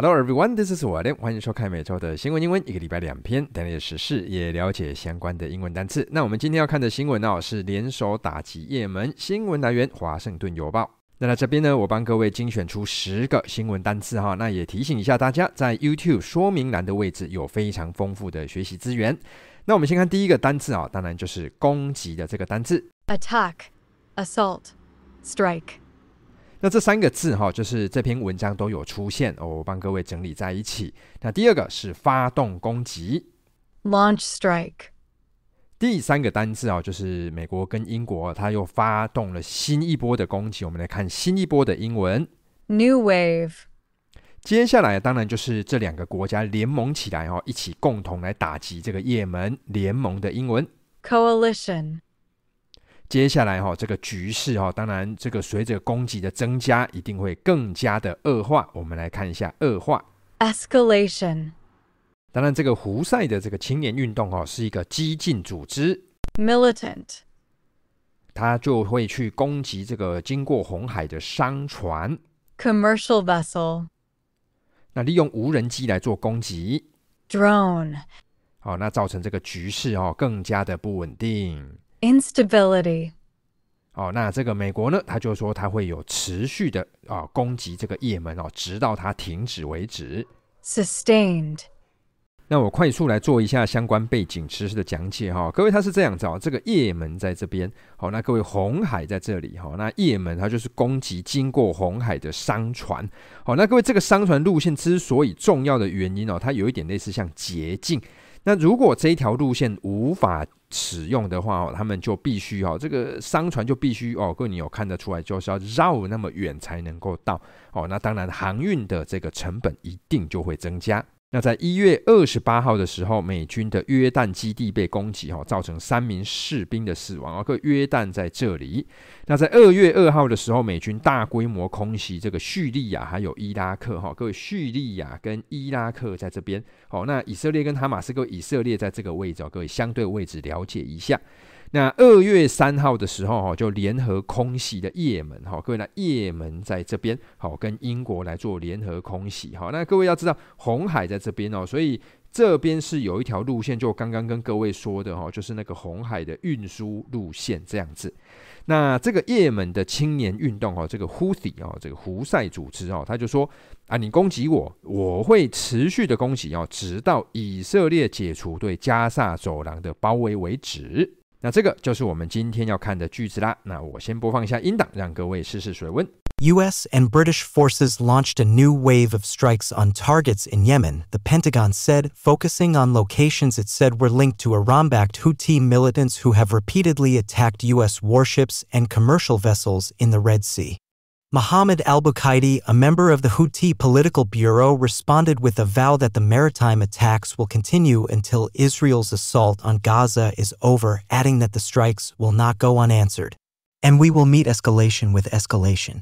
Hello everyone, this is 我的，欢迎收看每周的新闻英文，一个礼拜两篇，带你的时事也了解相关的英文单词。那我们今天要看的新闻哦，是联手打击也门，新闻来源华盛顿邮报。那在这边呢，我帮各位精选出十个新闻单词哈，那也提醒一下大家，在 YouTube 说明栏的位置有非常丰富的学习资源。那我们先看第一个单词啊，当然就是攻击的这个单词：attack、assault、strike。那这三个字哈，就是这篇文章都有出现哦，我帮各位整理在一起。那第二个是发动攻击，launch strike。第三个单字啊，就是美国跟英国，它又发动了新一波的攻击。我们来看新一波的英文，new wave。接下来当然就是这两个国家联盟起来哦，一起共同来打击这个也门联盟的英文，coalition。接下来哈，这个局势哈，当然这个随着攻击的增加，一定会更加的恶化。我们来看一下恶化，escalation。当然，这个胡塞的这个青年运动哦，是一个激进组织，militant。他就会去攻击这个经过红海的商船，commercial vessel。那利用无人机来做攻击，drone。好，那造成这个局势哦，更加的不稳定。Instability。哦，那这个美国呢，他就说他会有持续的啊、哦、攻击这个也门哦，直到它停止为止。Sustained。那我快速来做一下相关背景知识的讲解哈、哦，各位它是这样子哦，这个也门在这边，好、哦，那各位红海在这里哈、哦，那也门它就是攻击经过红海的商船，好、哦，那各位这个商船路线之所以重要的原因哦，它有一点类似像捷径。那如果这一条路线无法使用的话哦，他们就必须哦，这个商船就必须哦，各位你有看得出来，就是要绕那么远才能够到哦。那当然，航运的这个成本一定就会增加。那在一月二十八号的时候，美军的约旦基地被攻击，哈，造成三名士兵的死亡。各位，约旦在这里。那在二月二号的时候，美军大规模空袭这个叙利亚还有伊拉克，哈，各位，叙利亚跟伊拉克在这边。好，那以色列跟哈马斯，各位，以色列在这个位置，各位相对位置了解一下。那二月三号的时候，哈，就联合空袭的也门，哈，各位，那也门在这边，好，跟英国来做联合空袭，哈，那各位要知道，红海在这边哦，所以这边是有一条路线，就刚刚跟各位说的，哈，就是那个红海的运输路线这样子。那这个也门的青年运动，哈，这个 Houthi 哦，这个胡塞组织哦，他就说啊，你攻击我，我会持续的攻击哦，直到以色列解除对加萨走廊的包围为止。那这个就是我们今天要看的句子啦。那我先播放一下音档，让各位试试水温。U.S. and British forces launched a new wave of strikes on targets in Yemen, the Pentagon said, focusing on locations it said were linked to Iran-backed Houthi militants who have repeatedly attacked U.S. warships and commercial vessels in the Red Sea. Mohammed al-Bukaidi, a member of the Houthi political bureau, responded with a vow that the maritime attacks will continue until Israel's assault on Gaza is over, adding that the strikes will not go unanswered. And we will meet escalation with escalation.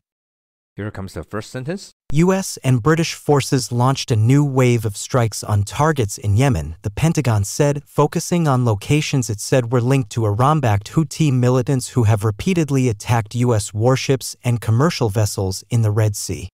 Here comes the first sentence. U.S. and British forces launched a new wave of strikes on targets in Yemen, the Pentagon said, focusing on locations it said were linked to Iran-backed Houthi militants who have repeatedly attacked U.S. warships and commercial vessels in the Red Sea.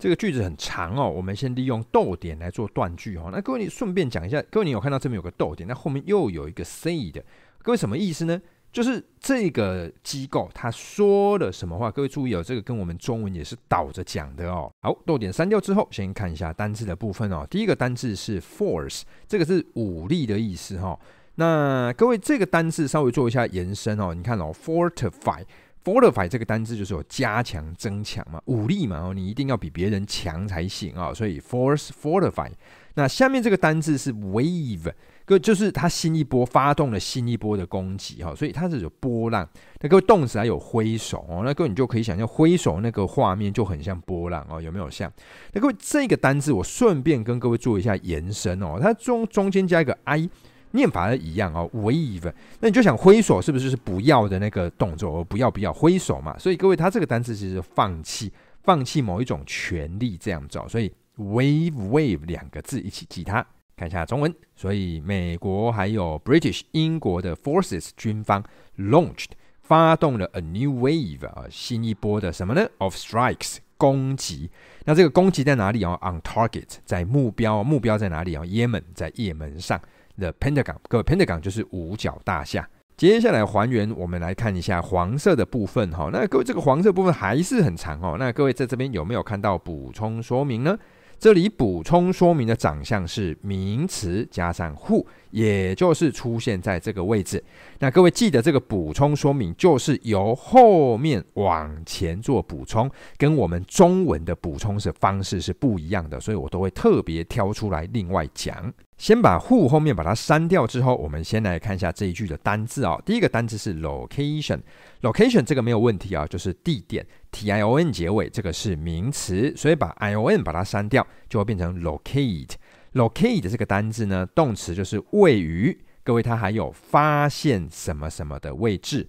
这个句子很长哦，我们先利用逗点来做断句哦。那各位你顺便讲一下，各位你有看到这边有个逗点，那后面又有一个 say 的，各位什么意思呢？ 就是这个机构他说了什么话？各位注意哦，这个跟我们中文也是倒着讲的哦。好，逗点删掉之后，先看一下单字的部分哦。第一个单字是 force，这个是武力的意思哈、哦。那各位这个单字稍微做一下延伸哦。你看哦，fortify，fortify 这个单字就是有加强、增强嘛，武力嘛哦，你一定要比别人强才行啊、哦。所以 force fortify。那下面这个单字是 wave。个就是它新一波发动了新一波的攻击哈，所以它是有波浪。那各位动词还有挥手哦，那各位你就可以想象挥手那个画面就很像波浪哦，有没有像？那各位这个单字我顺便跟各位做一下延伸哦，它中中间加一个 i，念法是一样哦，wave。那你就想挥手是不是就是不要的那个动作？不要不要挥手嘛。所以各位它这个单字其实放弃放弃某一种权利这样子，所以 wave wave 两个字一起记它。看一下中文，所以美国还有 British 英国的 forces 军方 launched 发动了 a new wave 啊，新一波的什么呢？of strikes 攻击。那这个攻击在哪里哦？On target，在目标，目标在哪里哦？也门，在也门上。The Pentagon，各位，Pentagon 就是五角大厦。接下来还原，我们来看一下黄色的部分哈。那各位，这个黄色部分还是很长哦。那各位在这边有没有看到补充说明呢？这里补充说明的长相是名词加上 who，也就是出现在这个位置。那各位记得这个补充说明就是由后面往前做补充，跟我们中文的补充是方式是不一样的，所以我都会特别挑出来另外讲。先把 who 后面把它删掉之后，我们先来看一下这一句的单字啊、哦。第一个单字是 location，location 这个没有问题啊，就是地点，t i o n 结尾，这个是名词，所以把 i o n 把它删掉，就会变成 locate。locate 这个单字呢，动词就是位于，各位它还有发现什么什么的位置。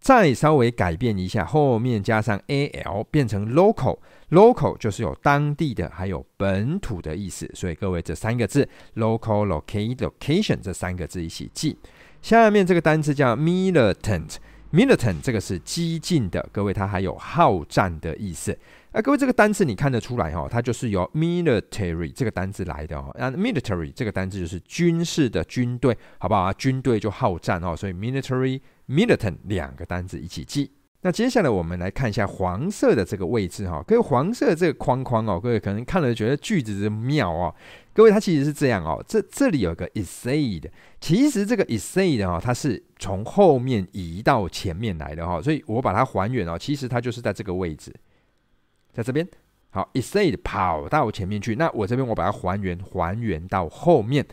再稍微改变一下，后面加上 al 变成 local，local 就是有当地的，还有本土的意思。所以各位这三个字 local、locate、location 这三个字一起记。下面这个单词叫 militant militant 这个是激进的，各位它还有好战的意思。啊，各位这个单词你看得出来哦，它就是由 military 这个单词来的哦。那，military 这个单词就是军事的军队，好不好啊？军队就好战哦，所以 military。militant 两个单字一起记。那接下来我们来看一下黄色的这个位置哈，各位黄色这个框框哦，各位可能看了觉得句子是妙哦。各位它其实是这样哦，这这里有个 is said，其实这个 is said 哦，它是从后面移到前面来的哈，所以我把它还原哦，其实它就是在这个位置，在这边。好，is said 跑到前面去，那我这边我把它还原，还原到后面。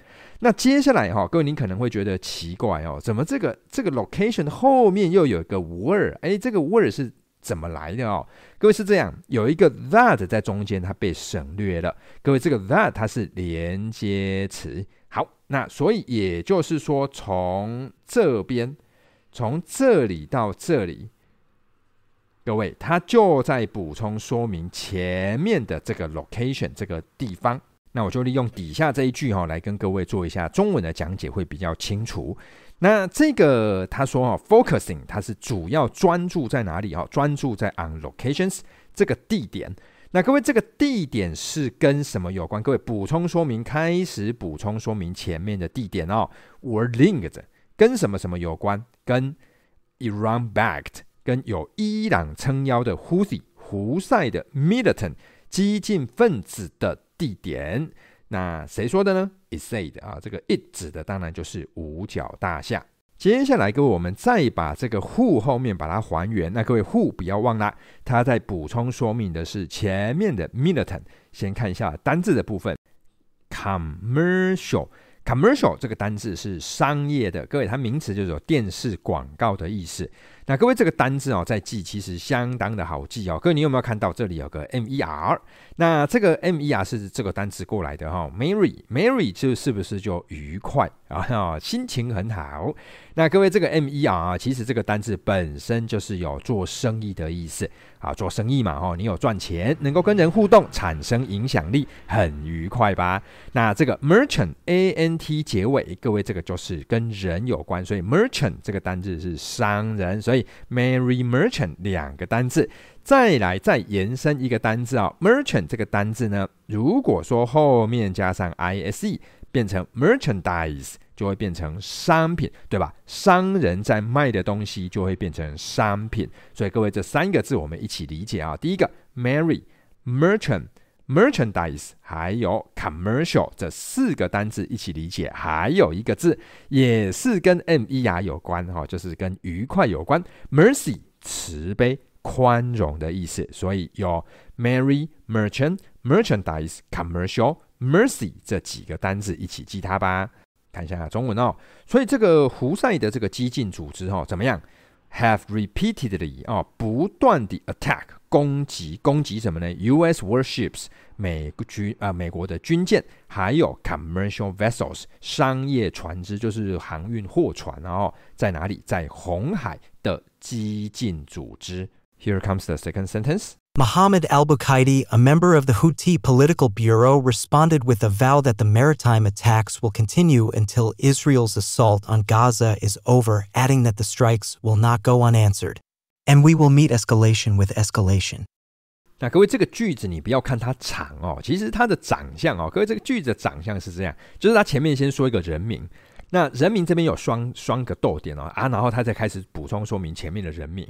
那接下来哈，各位您可能会觉得奇怪哦，怎么这个这个 location 后面又有一个 word？哎，这个 word 是怎么来的哦？各位是这样，有一个 that 在中间，它被省略了。各位，这个 that 它是连接词。好，那所以也就是说，从这边，从这里到这里。各位，它就在补充说明前面的这个 location 这个地方。那我就利用底下这一句哈、哦，来跟各位做一下中文的讲解，会比较清楚。那这个他说哈，focusing，它是主要专注在哪里哈？专注在 on locations 这个地点。那各位，这个地点是跟什么有关？各位补充说明，开始补充说明前面的地点哦。Were linked 跟什么什么有关？跟 Iran-backed。跟有伊朗撑腰的 Houthi 胡塞的 militant 激进分子的地点，那谁说的呢？It said 啊，这个 it 指的当然就是五角大厦。接下来各位，我们再把这个 who 后面把它还原。那各位 who 不要忘了，它在补充说明的是前面的 militant。先看一下单字的部分，commercial。commercial 这个单字是商业的，各位它名词就是有电视广告的意思。那各位，这个单字哦，在记其实相当的好记哦。各位，你有没有看到这里有个 M E R？那这个 M E R 是这个单字过来的哈、哦。Merry，Merry 就是不是就愉快啊？心情很好。那各位，这个 M E R 啊，其实这个单字本身就是有做生意的意思啊。做生意嘛，哈，你有赚钱，能够跟人互动，产生影响力，很愉快吧？那这个 Merchant，A N T 结尾，各位这个就是跟人有关，所以 Merchant 这个单字是商人，所以。以 Mary merchant 两个单字，再来再延伸一个单字啊、，merchant 这个单字呢，如果说后面加上 ise 变成 merchandise，就会变成商品，对吧？商人在卖的东西就会变成商品，所以各位这三个字我们一起理解啊。第一个 Mary Merchant merchandise 还有 commercial 这四个单字一起理解，还有一个字也是跟 mer 有关哈，就是跟愉快有关，mercy 慈悲宽容的意思，所以有 Mary merchant merchandise commercial mercy 这几个单字一起记它吧。看一下中文哦，所以这个胡塞的这个激进组织哦，怎么样？Have repeatedly 哦，不断地 attack。攻击攻击什么呢？U.S. warships 美军啊、呃，美国的军舰，还有 commercial vessels 商业船只，就是航运货船，然后在哪里？在红海的激进组织。Here comes the second sentence. Mohammed al-Bukaidi, a member of the Houthi political bureau, responded with a vow that the maritime attacks will continue until Israel's assault on Gaza is over, adding that the strikes will not go unanswered. And we will meet escalation with escalation. 那各位，这个句子你不要看它长哦，其实它的长相哦，各位这个句子的长相是这样，就是它前面先说一个人名，那人名这边有双双个逗点哦啊，然后他再开始补充说明前面的人名。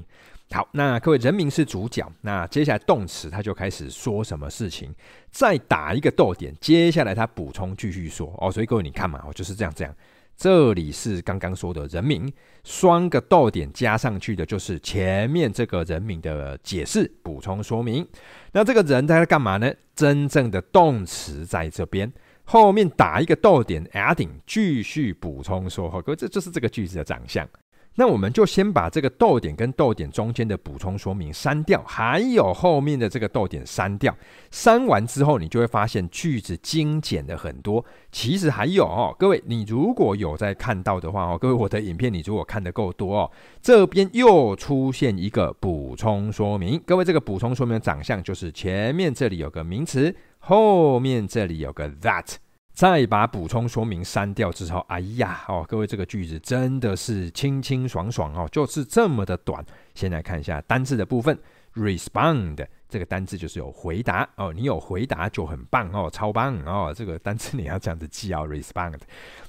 好，那各位人名是主角，那接下来动词他就开始说什么事情，再打一个逗点，接下来他补充继续说哦，所以各位你看嘛，哦就是这样这样。这里是刚刚说的人名，双个逗点加上去的就是前面这个人名的解释、补充说明。那这个人他在干嘛呢？真正的动词在这边，后面打一个逗点，adding，继续补充说，各位这就是这个句子的长相。那我们就先把这个逗点跟逗点中间的补充说明删掉，还有后面的这个逗点删掉。删完之后，你就会发现句子精简了很多。其实还有哦，各位，你如果有在看到的话哦，各位，我的影片你如果看得够多哦，这边又出现一个补充说明。各位，这个补充说明的长相就是前面这里有个名词，后面这里有个 that。再把补充说明删掉之后，哎呀，哦，各位，这个句子真的是清清爽爽哦，就是这么的短。先来看一下单字的部分，respond 这个单字就是有回答哦，你有回答就很棒哦，超棒哦，这个单字你要这样子记哦，respond。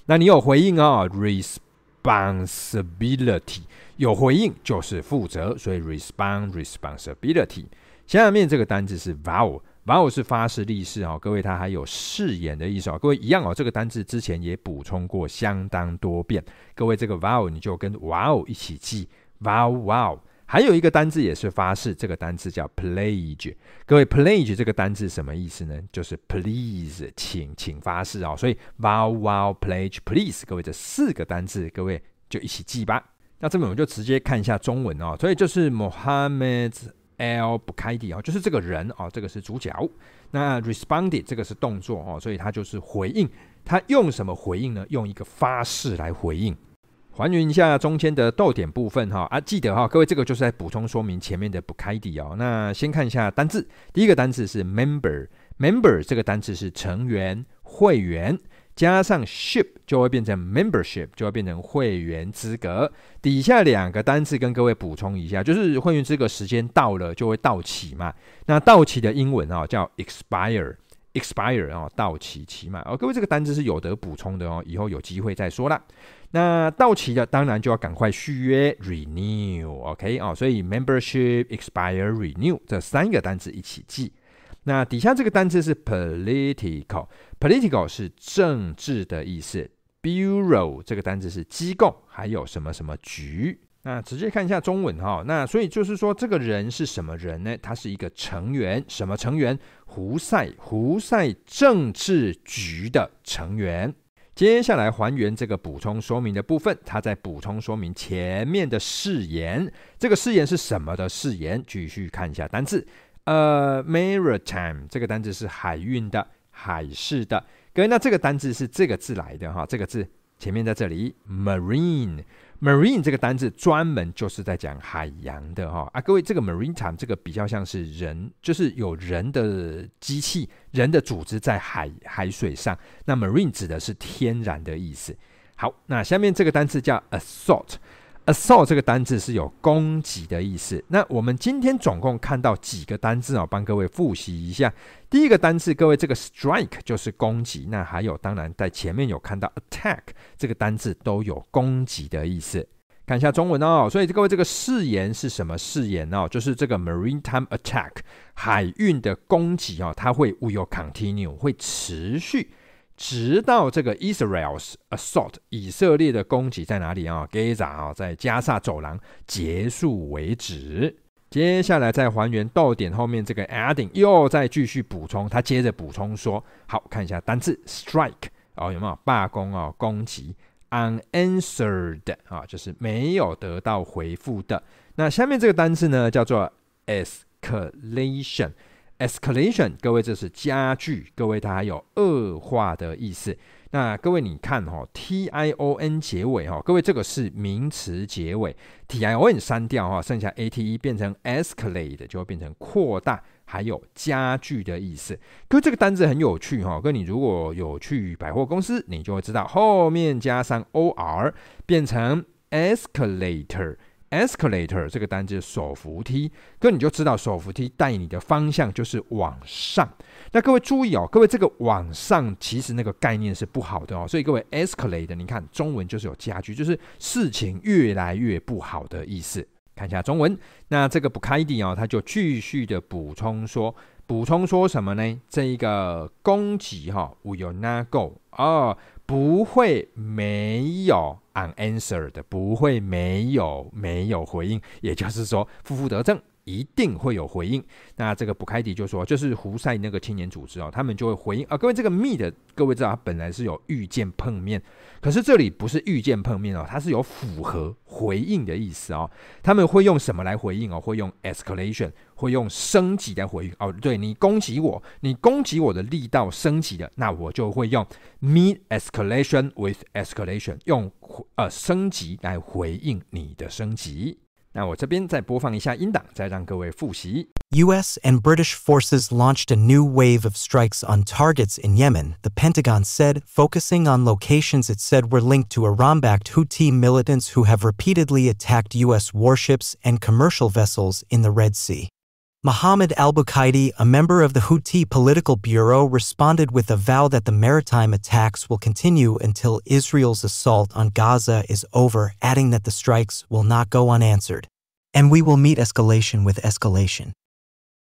那你有回应哦，responsibility 有回应就是负责，所以 respond responsibility。下面这个单字是 vow。Vow 是发誓立誓哦，各位，它还有誓言的意思哦。各位一样哦，这个单字之前也补充过相当多遍。各位，这个 vow 你就跟 wow 一起记，vow wow。还有一个单字也是发誓，这个单字叫 pledge。各位，pledge 这个单字什么意思呢？就是 please，请请发誓哦。所以 vow wow pledge please，各位这四个单字，各位就一起记吧。那这边我们就直接看一下中文哦。所以就是 Mohammed。L Bukaidi 哦，就是这个人哦，这个是主角。那 responded 这个是动作哦，所以他就是回应。他用什么回应呢？用一个发誓来回应。还原一下中间的逗点部分哈啊，记得哈，各位这个就是在补充说明前面的 Bukaidi 哦。那先看一下单字，第一个单字是 member，member 这个单字是成员、会员。加上 ship 就会变成 membership，就会变成会员资格。底下两个单字跟各位补充一下，就是会员资格时间到了就会到期嘛。那到期的英文哦叫 expire，expire 哦到期期嘛。哦，各位这个单字是有得补充的哦，以后有机会再说啦。那到期的当然就要赶快续约 renew，OK 哦，所以 membership expire renew 这三个单字一起记。那底下这个单字是 political Political 是政治的意思。Bureau 这个单字是机构，还有什么什么局。那直接看一下中文哈。那所以就是说，这个人是什么人呢？他是一个成员，什么成员？胡塞，胡塞政治局的成员。接下来还原这个补充说明的部分，他在补充说明前面的誓言。这个誓言是什么的誓言？继续看一下单字。呃、，Maritime 这个单字是海运的、海事的。各位，那这个单字是这个字来的哈，这个字前面在这里，marine，marine 这个单字专门就是在讲海洋的哈啊。各位，这个 maritime 这个比较像是人，就是有人的机器、人的组织在海海水上。那 marine 指的是天然的意思。好，那下面这个单字叫 assault。Assault 这个单字是有攻击的意思。那我们今天总共看到几个单字啊？帮各位复习一下。第一个单字，各位这个 strike 就是攻击。那还有，当然在前面有看到 attack 这个单字都有攻击的意思。看一下中文哦。所以各位这个誓言是什么誓言哦？就是这个 maritime attack 海运的攻击哦，它会 will continue 会持续。直到这个 Israel's assault 以色列的攻击在哪里啊？Gaza 啊，在加萨走廊结束为止。接下来再还原到点后面这个 adding，又再继续补充。他接着补充说：“好，看一下单字 strike 哦，有没有罢工哦？攻击 unanswered 啊，就是没有得到回复的。那下面这个单字呢，叫做 escalation。” Escalation，各位这是加剧，各位它还有恶化的意思。那各位你看哈、哦、，tion 结尾哈、哦，各位这个是名词结尾，tion 删掉哈，剩下 ate 变成 escalate 就会变成扩大，还有加剧的意思。各位这个单字很有趣哈，跟你如果有去百货公司，你就会知道后面加上 or 变成 escalator。Escalator 这个单字手扶梯，哥你就知道手扶梯带你的方向就是往上。那各位注意哦，各位这个往上其实那个概念是不好的哦，所以各位 escalator，你看中文就是有加剧，就是事情越来越不好的意思。看一下中文，那这个不开地哦，他就继续的补充说，补充说什么呢？这一个攻击哈，will not go 哦，不会没有。unanswered 不会没有没有回应，也就是说，负负得正。一定会有回应。那这个布凯迪就说，就是胡塞那个青年组织哦，他们就会回应啊。各位这个 meet，各位知道他本来是有遇见碰面，可是这里不是遇见碰面哦，它是有符合回应的意思哦。他们会用什么来回应哦？会用 escalation，会用升级来回应哦。对，你攻击我，你攻击我的力道升级了，那我就会用 meet escalation with escalation，用呃升级来回应你的升级。那我这边再播放一下音档，再让各位复习。U.S. and British forces launched a new wave of strikes on targets in Yemen, the Pentagon said, focusing on locations it said were linked to Iran-backed Houthi militants who have repeatedly attacked U.S. warships and commercial vessels in the Red Sea. Mohammed al-Bukaidi, a member of the Houthi political bureau, responded with a vow that the maritime attacks will continue until Israel's assault on Gaza is over, adding that the strikes will not go unanswered. And we will meet escalation with escalation.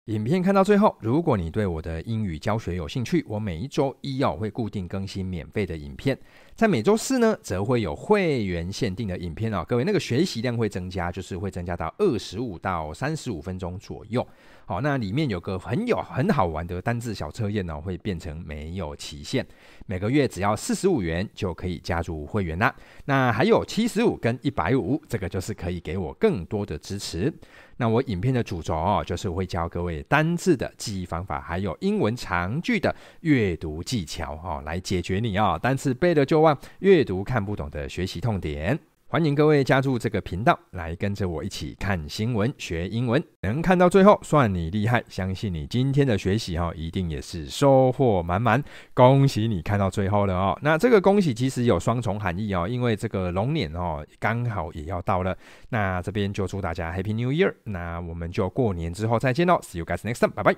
影片看到最后，如果你对我的英语教学有兴趣，我每一周一要会固定更新免费的影片，在每周四呢，则会有会员限定的影片哦。各位，那个学习量会增加，就是会增加到二十五到三十五分钟左右。好，那里面有个很有很好玩的单字小测验呢，会变成没有期限，每个月只要四十五元就可以加入会员啦。那还有七十五跟一百五，这个就是可以给我更多的支持。那我影片的主轴哦，就是会教各位单字的记忆方法，还有英文长句的阅读技巧哦，来解决你哦单词背了就忘、阅读看不懂的学习痛点。欢迎各位加入这个频道，来跟着我一起看新闻学英文。能看到最后，算你厉害！相信你今天的学习哈，一定也是收获满满。恭喜你看到最后了哦。那这个恭喜其实有双重含义哦，因为这个龙年哦刚好也要到了。那这边就祝大家 Happy New Year！那我们就过年之后再见喽，See you guys next time，拜拜。